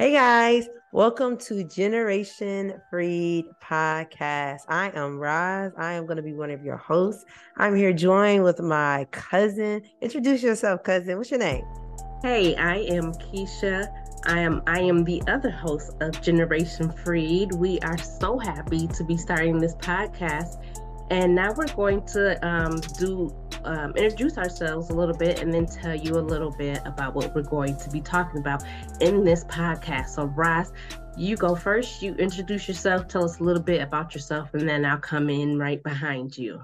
Hey guys, welcome to Generation Freed Podcast. I am Roz. I am going to be one of your hosts. I'm here joined with my cousin. Introduce yourself, cousin. What's your name? Hey, I am Keisha. I am I am the other host of Generation Freed. We are so happy to be starting this podcast. And now we're going to um, do um, introduce ourselves a little bit and then tell you a little bit about what we're going to be talking about in this podcast. So, Roz, you go first. You introduce yourself, tell us a little bit about yourself, and then I'll come in right behind you.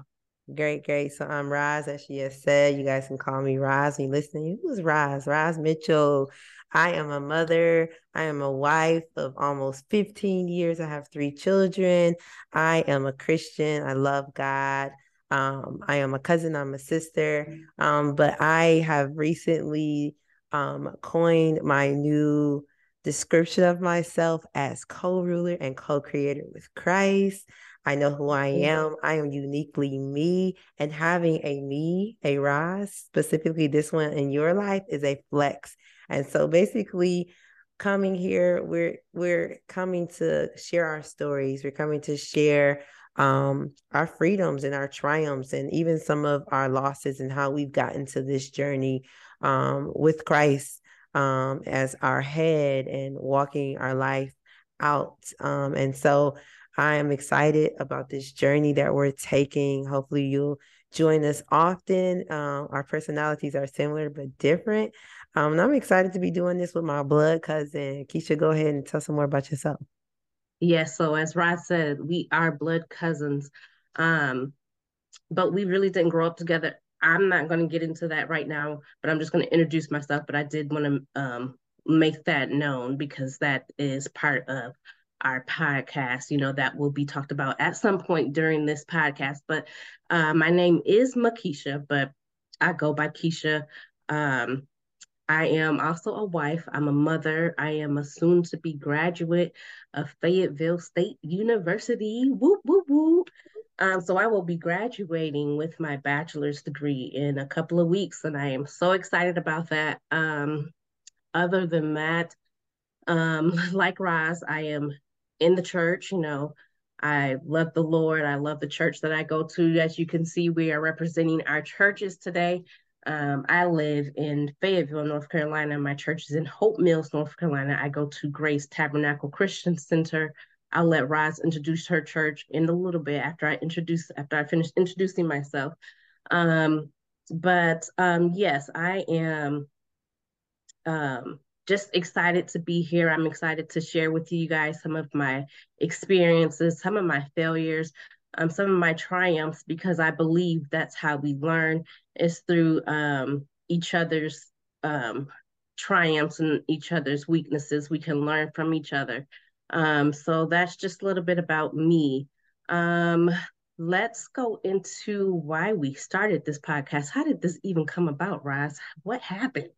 Great, great. So I'm Roz, as she has said. You guys can call me Roz when you listening. Who's Roz? Roz Mitchell. I am a mother. I am a wife of almost 15 years. I have three children. I am a Christian. I love God. Um, I am a cousin, I'm a sister. Um, but I have recently um, coined my new description of myself as co ruler and co creator with Christ. I know who I am. I am uniquely me. And having a me, a Roz, specifically this one in your life, is a flex. And so basically, coming here, we're we're coming to share our stories. We're coming to share um, our freedoms and our triumphs and even some of our losses and how we've gotten to this journey um, with Christ um, as our head and walking our life out. Um, and so I am excited about this journey that we're taking. Hopefully, you'll join us often. Uh, our personalities are similar but different. Um, and I'm excited to be doing this with my blood cousin. Keisha, go ahead and tell some more about yourself. Yes, so as Rod said, we are blood cousins. Um, but we really didn't grow up together. I'm not going to get into that right now, but I'm just going to introduce myself. But I did want to um, make that known because that is part of our podcast, you know, that will be talked about at some point during this podcast. But uh, my name is Makisha, but I go by Keisha. Um, I am also a wife. I'm a mother. I am a soon to be graduate of Fayetteville State University. Whoop, whoop, whoop. Um, so I will be graduating with my bachelor's degree in a couple of weeks, and I am so excited about that. Um, other than that, um, like Roz, I am in the church, you know. I love the Lord. I love the church that I go to. As you can see, we are representing our churches today. Um, I live in Fayetteville, North Carolina. My church is in Hope Mills, North Carolina. I go to Grace Tabernacle Christian Center. I'll let Roz introduce her church in a little bit after I introduce after I finish introducing myself. Um, but um, yes, I am um, just excited to be here. I'm excited to share with you guys some of my experiences, some of my failures, um, some of my triumphs because I believe that's how we learn is through um, each other's um, triumphs and each other's weaknesses. We can learn from each other. Um, so that's just a little bit about me. Um, let's go into why we started this podcast. How did this even come about, Roz? What happened?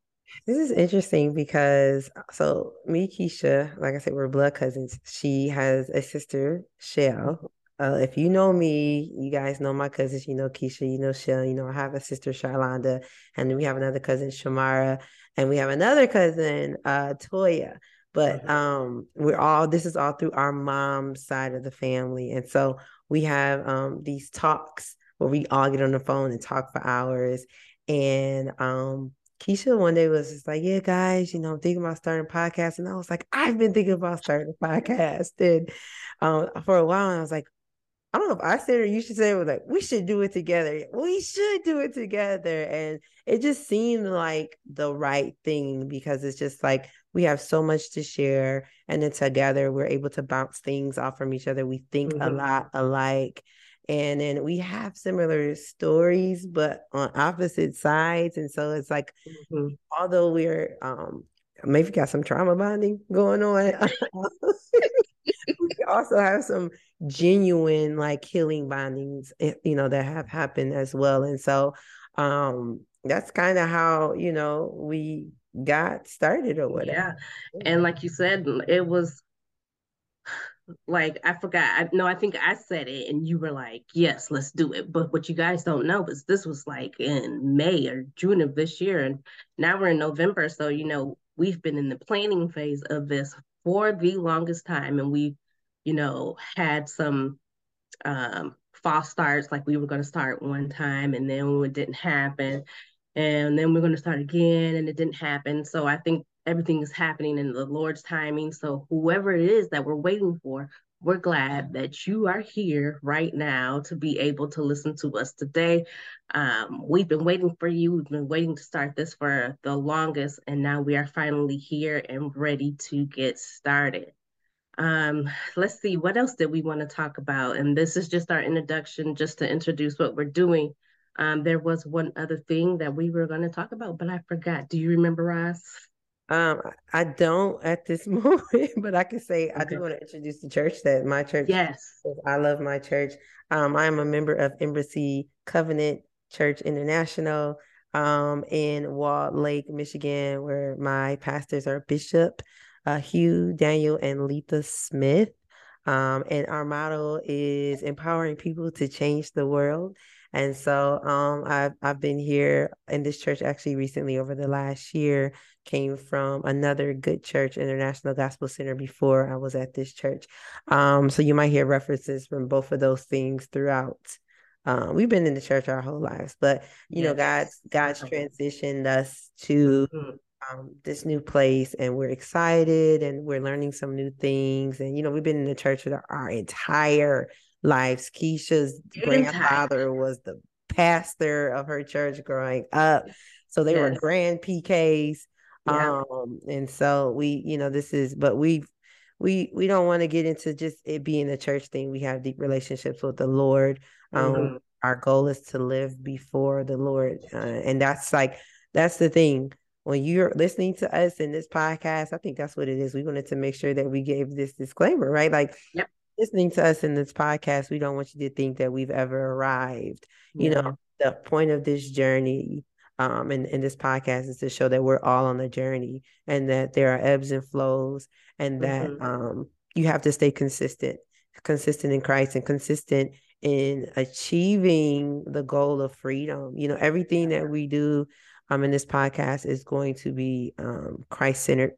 This is interesting because so me, Keisha, like I said, we're blood cousins. She has a sister, Shell, uh, if you know me, you guys know my cousins. You know Keisha, you know Shell. You know I have a sister Charlonda, and we have another cousin Shamara, and we have another cousin uh, Toya. But uh-huh. um, we're all this is all through our mom's side of the family, and so we have um, these talks where we all get on the phone and talk for hours. And um, Keisha one day was just like, "Yeah, guys, you know, I'm thinking about starting a podcast," and I was like, "I've been thinking about starting a podcast." And um, for a while, I was like, I don't know if I said it or you should say it was like, we should do it together. We should do it together. And it just seemed like the right thing because it's just like we have so much to share. And then together we're able to bounce things off from each other. We think mm-hmm. a lot alike. And then we have similar stories, but on opposite sides. And so it's like, mm-hmm. although we're um maybe got some trauma bonding going on. we also have some genuine like healing bondings eh, you know that have happened as well and so um that's kind of how you know we got started or whatever yeah and like you said it was like I forgot. I, no, I think I said it, and you were like, "Yes, let's do it." But what you guys don't know is this was like in May or June of this year, and now we're in November. So you know we've been in the planning phase of this for the longest time, and we, you know, had some um, false starts. Like we were going to start one time, and then it didn't happen, and then we're going to start again, and it didn't happen. So I think everything is happening in the Lord's timing. So whoever it is that we're waiting for, we're glad that you are here right now to be able to listen to us today. Um, we've been waiting for you. We've been waiting to start this for the longest, and now we are finally here and ready to get started. Um, let's see, what else did we want to talk about? And this is just our introduction, just to introduce what we're doing. Um, there was one other thing that we were going to talk about, but I forgot. Do you remember, Roz? Um, I don't at this moment, but I can say okay. I do want to introduce the church that my church. Yes, I love my church. Um, I am a member of Embassy Covenant Church International um, in Walled Lake, Michigan, where my pastors are Bishop uh, Hugh, Daniel, and Letha Smith. Um, and our motto is empowering people to change the world. And so um, I've I've been here in this church actually recently over the last year. Came from another good church, International Gospel Center, before I was at this church. Um, so you might hear references from both of those things throughout. Um, we've been in the church our whole lives, but you yes. know, God's God's transitioned us to mm-hmm. Um, this new place, and we're excited, and we're learning some new things. And you know, we've been in the church for our entire lives. Keisha's grandfather was the pastor of her church growing up. So they yes. were grand PKs. Yeah. Um, and so we, you know, this is, but we we we don't want to get into just it being a church thing. We have deep relationships with the Lord. Um, mm-hmm. our goal is to live before the Lord. Uh, and that's like that's the thing. When you're listening to us in this podcast, I think that's what it is. We wanted to make sure that we gave this disclaimer, right? Like yep listening to us in this podcast, we don't want you to think that we've ever arrived. Yeah. You know, the point of this journey um in, in this podcast is to show that we're all on the journey and that there are ebbs and flows and that mm-hmm. um you have to stay consistent, consistent in Christ and consistent in achieving the goal of freedom. You know, everything that we do um in this podcast is going to be um Christ centered.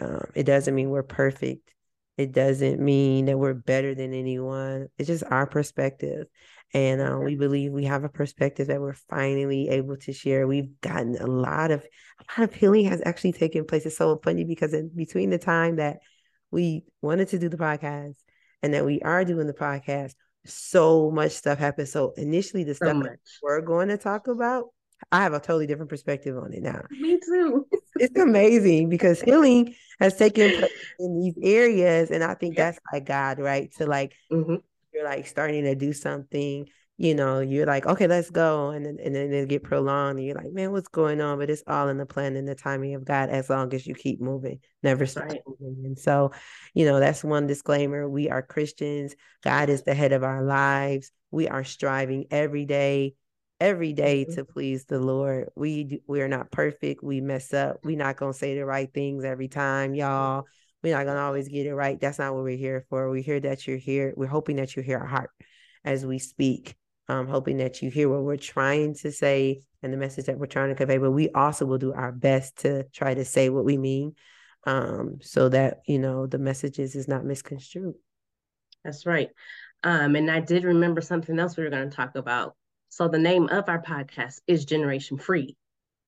Um, it doesn't mean we're perfect. It doesn't mean that we're better than anyone. It's just our perspective. And uh, we believe we have a perspective that we're finally able to share. We've gotten a lot of a lot of healing has actually taken place. It's so funny because in between the time that we wanted to do the podcast and that we are doing the podcast, so much stuff happened. So initially the so stuff that we're going to talk about I have a totally different perspective on it now. Me too. it's, it's amazing because healing has taken place in these areas, and I think that's like God, right? To like mm-hmm. you're like starting to do something, you know, you're like, okay, let's go, and then and then it get prolonged, and you're like, man, what's going on? But it's all in the plan and the timing of God, as long as you keep moving, never stop right. moving. And so, you know, that's one disclaimer. We are Christians. God is the head of our lives. We are striving every day every day mm-hmm. to please the Lord. We we are not perfect. We mess up. We're not gonna say the right things every time, y'all. We're not gonna always get it right. That's not what we're here for. We hear that you're here. We're hoping that you hear our heart as we speak. Um, hoping that you hear what we're trying to say and the message that we're trying to convey. But we also will do our best to try to say what we mean, um, so that you know the messages is not misconstrued. That's right. Um, and I did remember something else we were going to talk about so the name of our podcast is Generation Freed.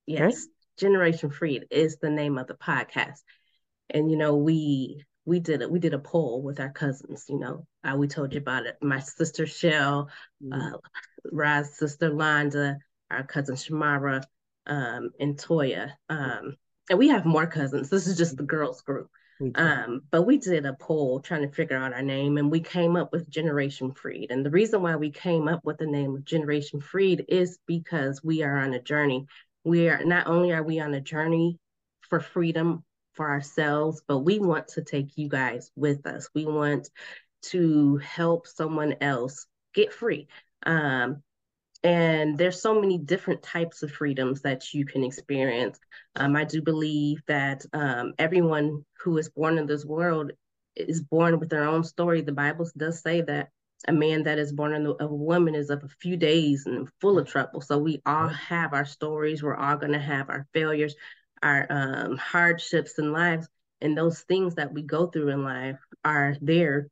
Yes. Generation Freed is the name of the podcast. And you know, we we did it. We did a poll with our cousins. You know, uh, we told you about it. My sister Shell, mm-hmm. uh, sister Londa, our cousin Shamara, um, and Toya. Um, and we have more cousins. This is just the girls group. Um, but we did a poll trying to figure out our name and we came up with Generation Freed. And the reason why we came up with the name of Generation Freed is because we are on a journey. We are not only are we on a journey for freedom for ourselves, but we want to take you guys with us. We want to help someone else get free. Um, and there's so many different types of freedoms that you can experience. Um, I do believe that um, everyone who is born in this world is born with their own story. The Bible does say that a man that is born of a woman is of a few days and full of trouble. So we all have our stories. We're all going to have our failures, our um, hardships in lives, and those things that we go through in life are there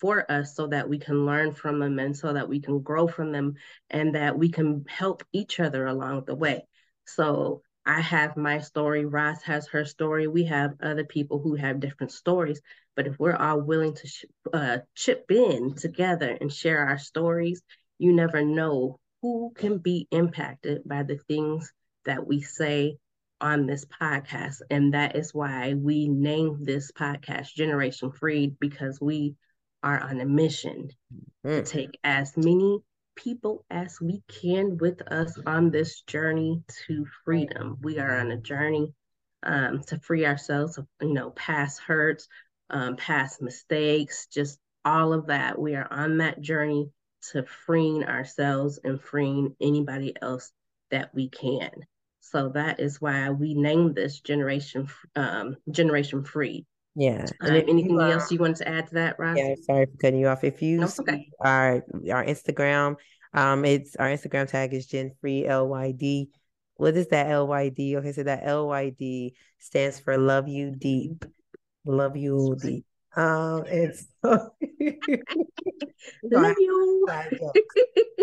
for us so that we can learn from them and so that we can grow from them and that we can help each other along the way. So I have my story, Roz has her story. We have other people who have different stories. But if we're all willing to sh- uh, chip in together and share our stories, you never know who can be impacted by the things that we say on this podcast. And that is why we named this podcast Generation Freed, because we are on a mission mm. to take as many people as we can with us on this journey to freedom. We are on a journey um, to free ourselves of, you know, past hurts, um, past mistakes, just all of that. We are on that journey to freeing ourselves and freeing anybody else that we can. So that is why we named this generation um, generation free. Yeah. Um, anything you, else you wanted to add to that, Roz? Yeah, sorry for cutting you off. If you no, okay. our our Instagram, um, it's our Instagram tag is Gen Freed LYD. What is that LYD? Okay, so that LYD stands for Love You Deep. Love You Deep. Um, it's love you.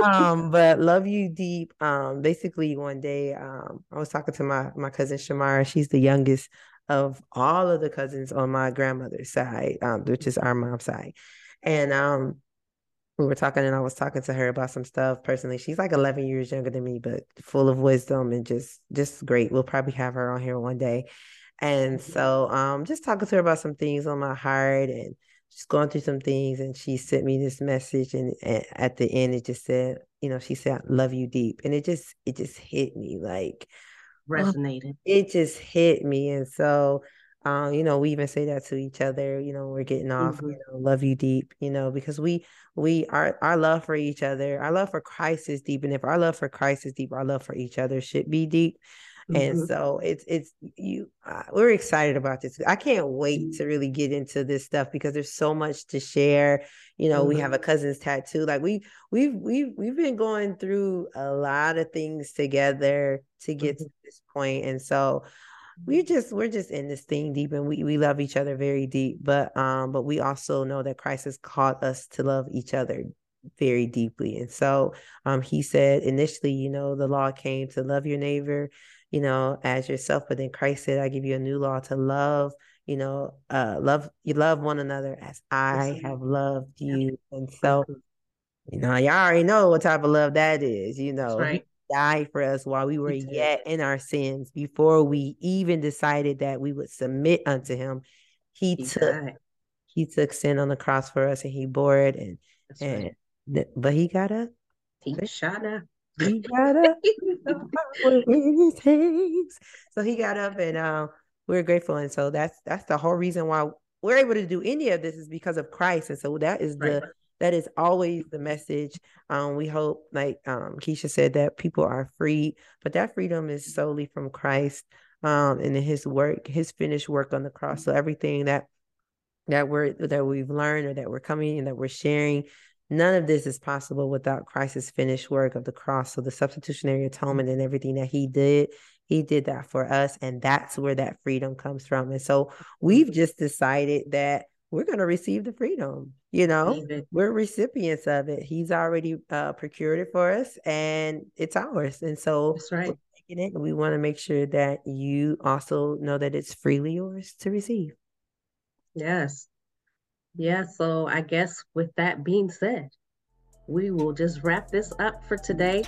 um, but love you deep. Um, basically one day, um, I was talking to my my cousin Shamara. She's the youngest of all of the cousins on my grandmother's side, um, which is our mom's side. And um, we were talking, and I was talking to her about some stuff personally. She's like 11 years younger than me, but full of wisdom and just just great. We'll probably have her on here one day. And so, um, just talking to her about some things on my heart and just going through some things. And she sent me this message, and, and at the end, it just said, you know, she said, "Love you deep," and it just it just hit me like resonated. It just hit me. And so, um, you know, we even say that to each other, you know, we're getting off, mm-hmm. you know, love you deep, you know, because we, we, our, our love for each other, our love for Christ is deep. And if our love for Christ is deep, our love for each other should be deep. Mm-hmm. And so it's it's you. Uh, we're excited about this. I can't wait to really get into this stuff because there's so much to share. You know, mm-hmm. we have a cousin's tattoo. Like we we've we've we've been going through a lot of things together to get mm-hmm. to this point, and so we just we're just in this thing deep and we, we love each other very deep but um but we also know that christ has called us to love each other very deeply and so um he said initially you know the law came to love your neighbor you know, as yourself. But then Christ said, I give you a new law to love, you know, uh, love, you love one another as I have loved you. And so, you know, y'all already know what type of love that is, you know. Right. Died for us while we were yet in our sins before we even decided that we would submit unto him. He, he took died. he took sin on the cross for us and he bore it and That's and right. but he got up. He shot up. He got up. so he got up and uh, we're grateful. And so that's that's the whole reason why we're able to do any of this is because of Christ. And so that is the right. that is always the message. Um, we hope, like um, Keisha said, that people are free, but that freedom is solely from Christ um, and his work, his finished work on the cross. So everything that that we're that we've learned or that we're coming and that we're sharing None of this is possible without Christ's finished work of the cross. So the substitutionary atonement and everything that he did, he did that for us. And that's where that freedom comes from. And so we've just decided that we're going to receive the freedom. You know, we're recipients of it. He's already uh, procured it for us and it's ours. And so that's right. It, we want to make sure that you also know that it's freely yours to receive. Yes. Yeah, so I guess with that being said, we will just wrap this up for today.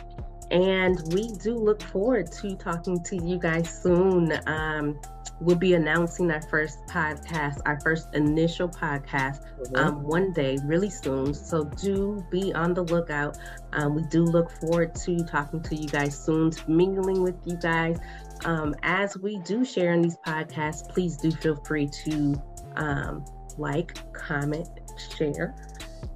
And we do look forward to talking to you guys soon. Um, we'll be announcing our first podcast, our first initial podcast, mm-hmm. um, one day, really soon. So do be on the lookout. Um, we do look forward to talking to you guys soon, mingling with you guys. Um, as we do share in these podcasts, please do feel free to um, like, comment, share,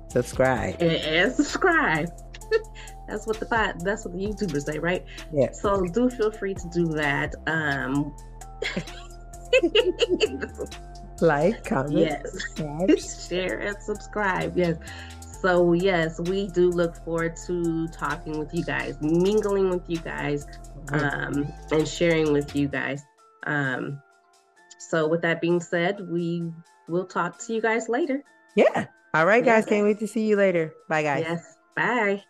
subscribe, and, and subscribe. that's what the that's what the YouTubers say, right? Yeah. So do feel free to do that. Um, like, comment, yes, subscribe. share and subscribe. Yes. So yes, we do look forward to talking with you guys, mingling with you guys, um, and sharing with you guys. Um, so with that being said, we will talk to you guys later. Yeah. All right, guys. Can't wait to see you later. Bye, guys. Yes. Bye.